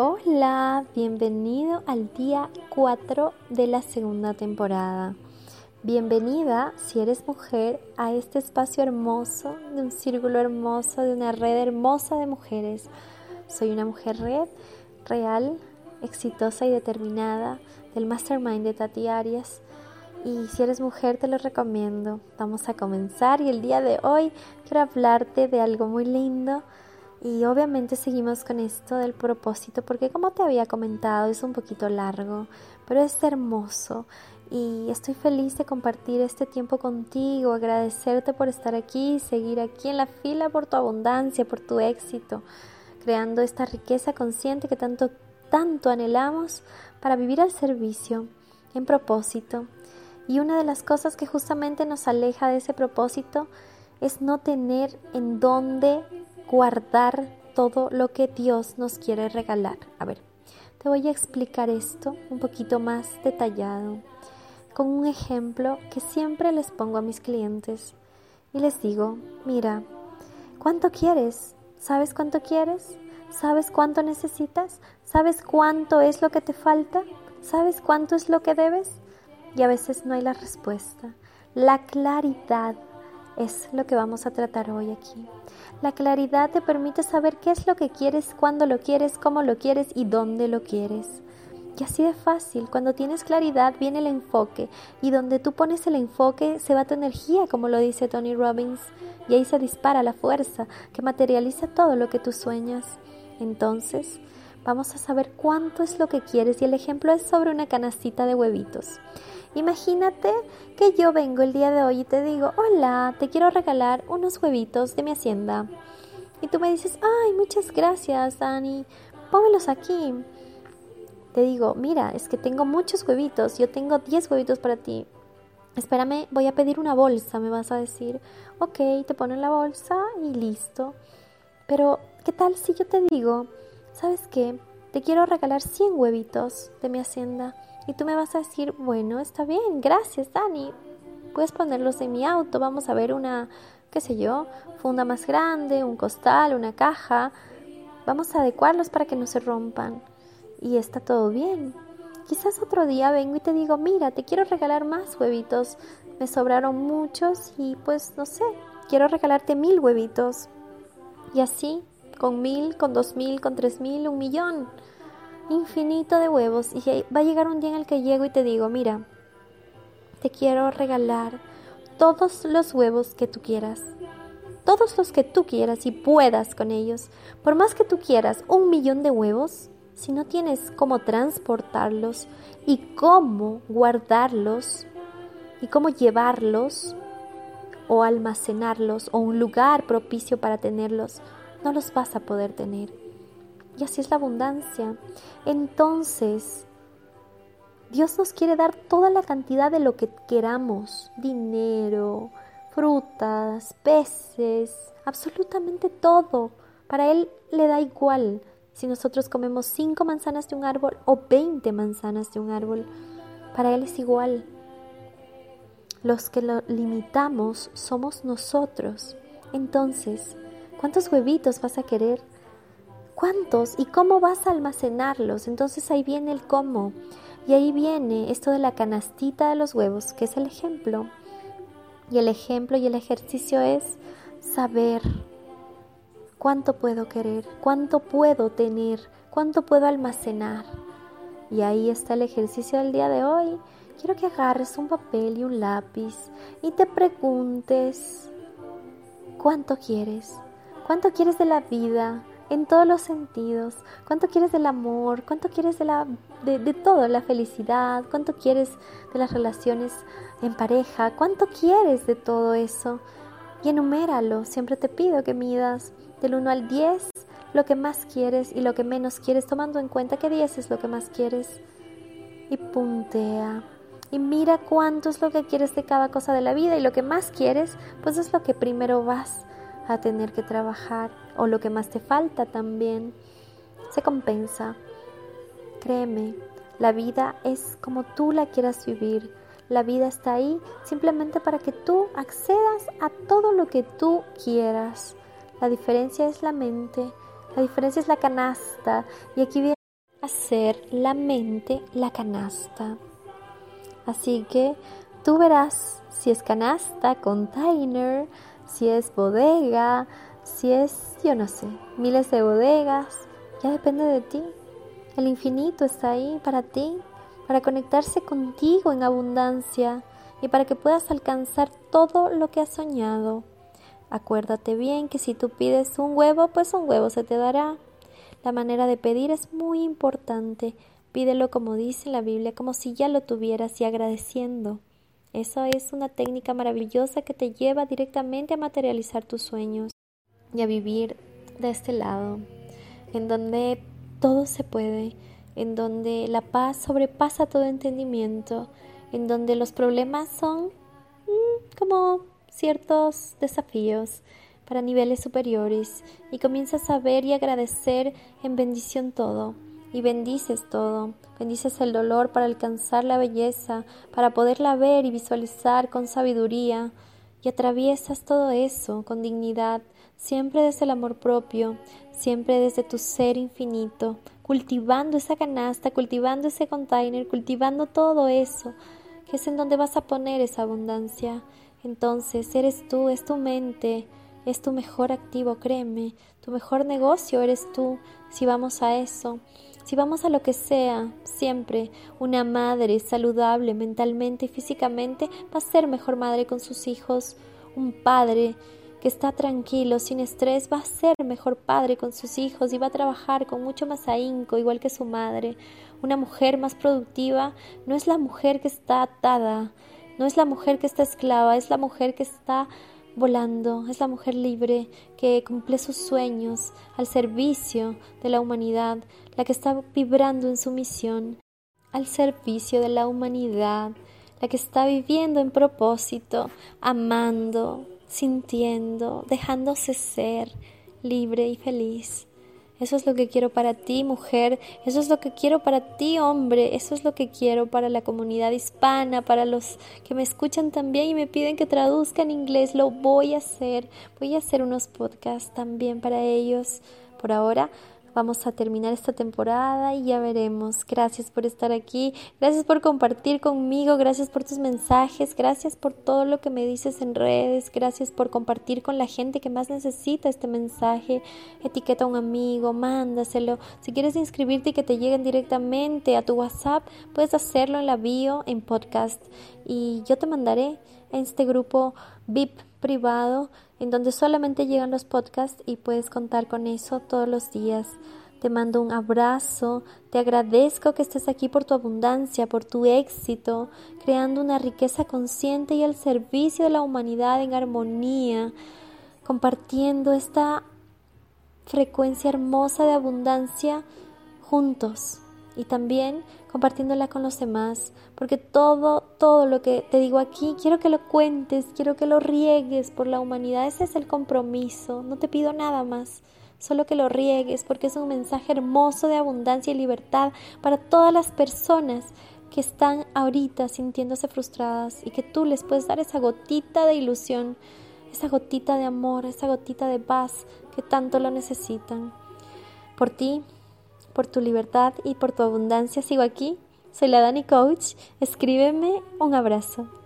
Hola, bienvenido al día 4 de la segunda temporada. Bienvenida, si eres mujer, a este espacio hermoso, de un círculo hermoso, de una red hermosa de mujeres. Soy una mujer red real, exitosa y determinada del Mastermind de Tati Arias. Y si eres mujer, te lo recomiendo. Vamos a comenzar y el día de hoy quiero hablarte de algo muy lindo y obviamente seguimos con esto del propósito porque como te había comentado es un poquito largo, pero es hermoso y estoy feliz de compartir este tiempo contigo, agradecerte por estar aquí, seguir aquí en la fila por tu abundancia, por tu éxito, creando esta riqueza consciente que tanto tanto anhelamos para vivir al servicio, en propósito. Y una de las cosas que justamente nos aleja de ese propósito es no tener en dónde guardar todo lo que Dios nos quiere regalar. A ver, te voy a explicar esto un poquito más detallado con un ejemplo que siempre les pongo a mis clientes y les digo, mira, ¿cuánto quieres? ¿Sabes cuánto quieres? ¿Sabes cuánto necesitas? ¿Sabes cuánto es lo que te falta? ¿Sabes cuánto es lo que debes? Y a veces no hay la respuesta. La claridad es lo que vamos a tratar hoy aquí. La claridad te permite saber qué es lo que quieres, cuándo lo quieres, cómo lo quieres y dónde lo quieres. Y así de fácil, cuando tienes claridad viene el enfoque y donde tú pones el enfoque se va tu energía, como lo dice Tony Robbins, y ahí se dispara la fuerza que materializa todo lo que tú sueñas. Entonces, vamos a saber cuánto es lo que quieres y el ejemplo es sobre una canastita de huevitos. Imagínate que yo vengo el día de hoy y te digo, hola, te quiero regalar unos huevitos de mi hacienda. Y tú me dices, ay, muchas gracias, Dani, pónmelos aquí. Te digo, mira, es que tengo muchos huevitos, yo tengo 10 huevitos para ti. Espérame, voy a pedir una bolsa, me vas a decir. Ok, te ponen en la bolsa y listo. Pero, ¿qué tal si yo te digo, ¿sabes qué? Te quiero regalar 100 huevitos de mi hacienda. Y tú me vas a decir, bueno, está bien, gracias, Dani. Puedes ponerlos en mi auto, vamos a ver una, qué sé yo, funda más grande, un costal, una caja. Vamos a adecuarlos para que no se rompan. Y está todo bien. Quizás otro día vengo y te digo, mira, te quiero regalar más huevitos. Me sobraron muchos y pues no sé, quiero regalarte mil huevitos. Y así, con mil, con dos mil, con tres mil, un millón. Infinito de huevos. Y va a llegar un día en el que llego y te digo, mira, te quiero regalar todos los huevos que tú quieras, todos los que tú quieras y puedas con ellos. Por más que tú quieras un millón de huevos, si no tienes cómo transportarlos y cómo guardarlos y cómo llevarlos o almacenarlos o un lugar propicio para tenerlos, no los vas a poder tener. Y así es la abundancia. Entonces, Dios nos quiere dar toda la cantidad de lo que queramos. Dinero, frutas, peces, absolutamente todo. Para Él le da igual si nosotros comemos cinco manzanas de un árbol o 20 manzanas de un árbol. Para Él es igual. Los que lo limitamos somos nosotros. Entonces, ¿cuántos huevitos vas a querer? ¿Cuántos? ¿Y cómo vas a almacenarlos? Entonces ahí viene el cómo. Y ahí viene esto de la canastita de los huevos, que es el ejemplo. Y el ejemplo y el ejercicio es saber cuánto puedo querer, cuánto puedo tener, cuánto puedo almacenar. Y ahí está el ejercicio del día de hoy. Quiero que agarres un papel y un lápiz y te preguntes, ¿cuánto quieres? ¿Cuánto quieres de la vida? en todos los sentidos. ¿Cuánto quieres del amor? ¿Cuánto quieres de, la, de, todo? La felicidad. ¿Cuánto quieres de las relaciones en pareja? ¿Cuánto quieres de todo eso? Y enuméralo. Siempre te pido que midas del 1 al 10 lo que más quieres y lo que menos quieres, tomando en cuenta que 10 es lo que más quieres. Y puntea. Y mira cuánto es lo que quieres de cada cosa de la vida y lo que más quieres, pues es lo que primero vas a tener que trabajar o lo que más te falta también. Se compensa. Créeme, la vida es como tú la quieras vivir. La vida está ahí simplemente para que tú accedas a todo lo que tú quieras. La diferencia es la mente, la diferencia es la canasta y aquí viene hacer la mente la canasta. Así que tú verás si es canasta, container, si es bodega, si es, yo no sé, miles de bodegas, ya depende de ti. El infinito está ahí para ti, para conectarse contigo en abundancia y para que puedas alcanzar todo lo que has soñado. Acuérdate bien que si tú pides un huevo, pues un huevo se te dará. La manera de pedir es muy importante. Pídelo como dice la Biblia, como si ya lo tuvieras y agradeciendo. Eso es una técnica maravillosa que te lleva directamente a materializar tus sueños y a vivir de este lado, en donde todo se puede, en donde la paz sobrepasa todo entendimiento, en donde los problemas son mm, como ciertos desafíos para niveles superiores y comienzas a ver y agradecer en bendición todo y bendices todo, bendices el dolor para alcanzar la belleza, para poderla ver y visualizar con sabiduría y atraviesas todo eso con dignidad, siempre desde el amor propio, siempre desde tu ser infinito, cultivando esa canasta, cultivando ese container, cultivando todo eso, que es en donde vas a poner esa abundancia. Entonces eres tú, es tu mente, es tu mejor activo, créeme, tu mejor negocio eres tú, si vamos a eso, si vamos a lo que sea, siempre una madre saludable mentalmente y físicamente va a ser mejor madre con sus hijos, un padre que está tranquilo, sin estrés, va a ser mejor padre con sus hijos y va a trabajar con mucho más ahínco, igual que su madre. Una mujer más productiva no es la mujer que está atada, no es la mujer que está esclava, es la mujer que está volando, es la mujer libre que cumple sus sueños al servicio de la humanidad, la que está vibrando en su misión, al servicio de la humanidad, la que está viviendo en propósito, amando, sintiendo, dejándose ser libre y feliz. Eso es lo que quiero para ti, mujer. Eso es lo que quiero para ti, hombre. Eso es lo que quiero para la comunidad hispana, para los que me escuchan también y me piden que traduzca en inglés. Lo voy a hacer. Voy a hacer unos podcasts también para ellos. Por ahora, Vamos a terminar esta temporada y ya veremos. Gracias por estar aquí, gracias por compartir conmigo, gracias por tus mensajes, gracias por todo lo que me dices en redes, gracias por compartir con la gente que más necesita este mensaje. Etiqueta a un amigo, mándaselo. Si quieres inscribirte y que te lleguen directamente a tu WhatsApp, puedes hacerlo en la bio en podcast y yo te mandaré a este grupo VIP privado en donde solamente llegan los podcasts y puedes contar con eso todos los días. Te mando un abrazo, te agradezco que estés aquí por tu abundancia, por tu éxito, creando una riqueza consciente y al servicio de la humanidad en armonía, compartiendo esta frecuencia hermosa de abundancia juntos y también compartiéndola con los demás, porque todo, todo lo que te digo aquí, quiero que lo cuentes, quiero que lo riegues por la humanidad, ese es el compromiso, no te pido nada más, solo que lo riegues, porque es un mensaje hermoso de abundancia y libertad para todas las personas que están ahorita sintiéndose frustradas y que tú les puedes dar esa gotita de ilusión, esa gotita de amor, esa gotita de paz que tanto lo necesitan. Por ti, por tu libertad y por tu abundancia sigo aquí. Soy la Dani Coach. Escríbeme un abrazo.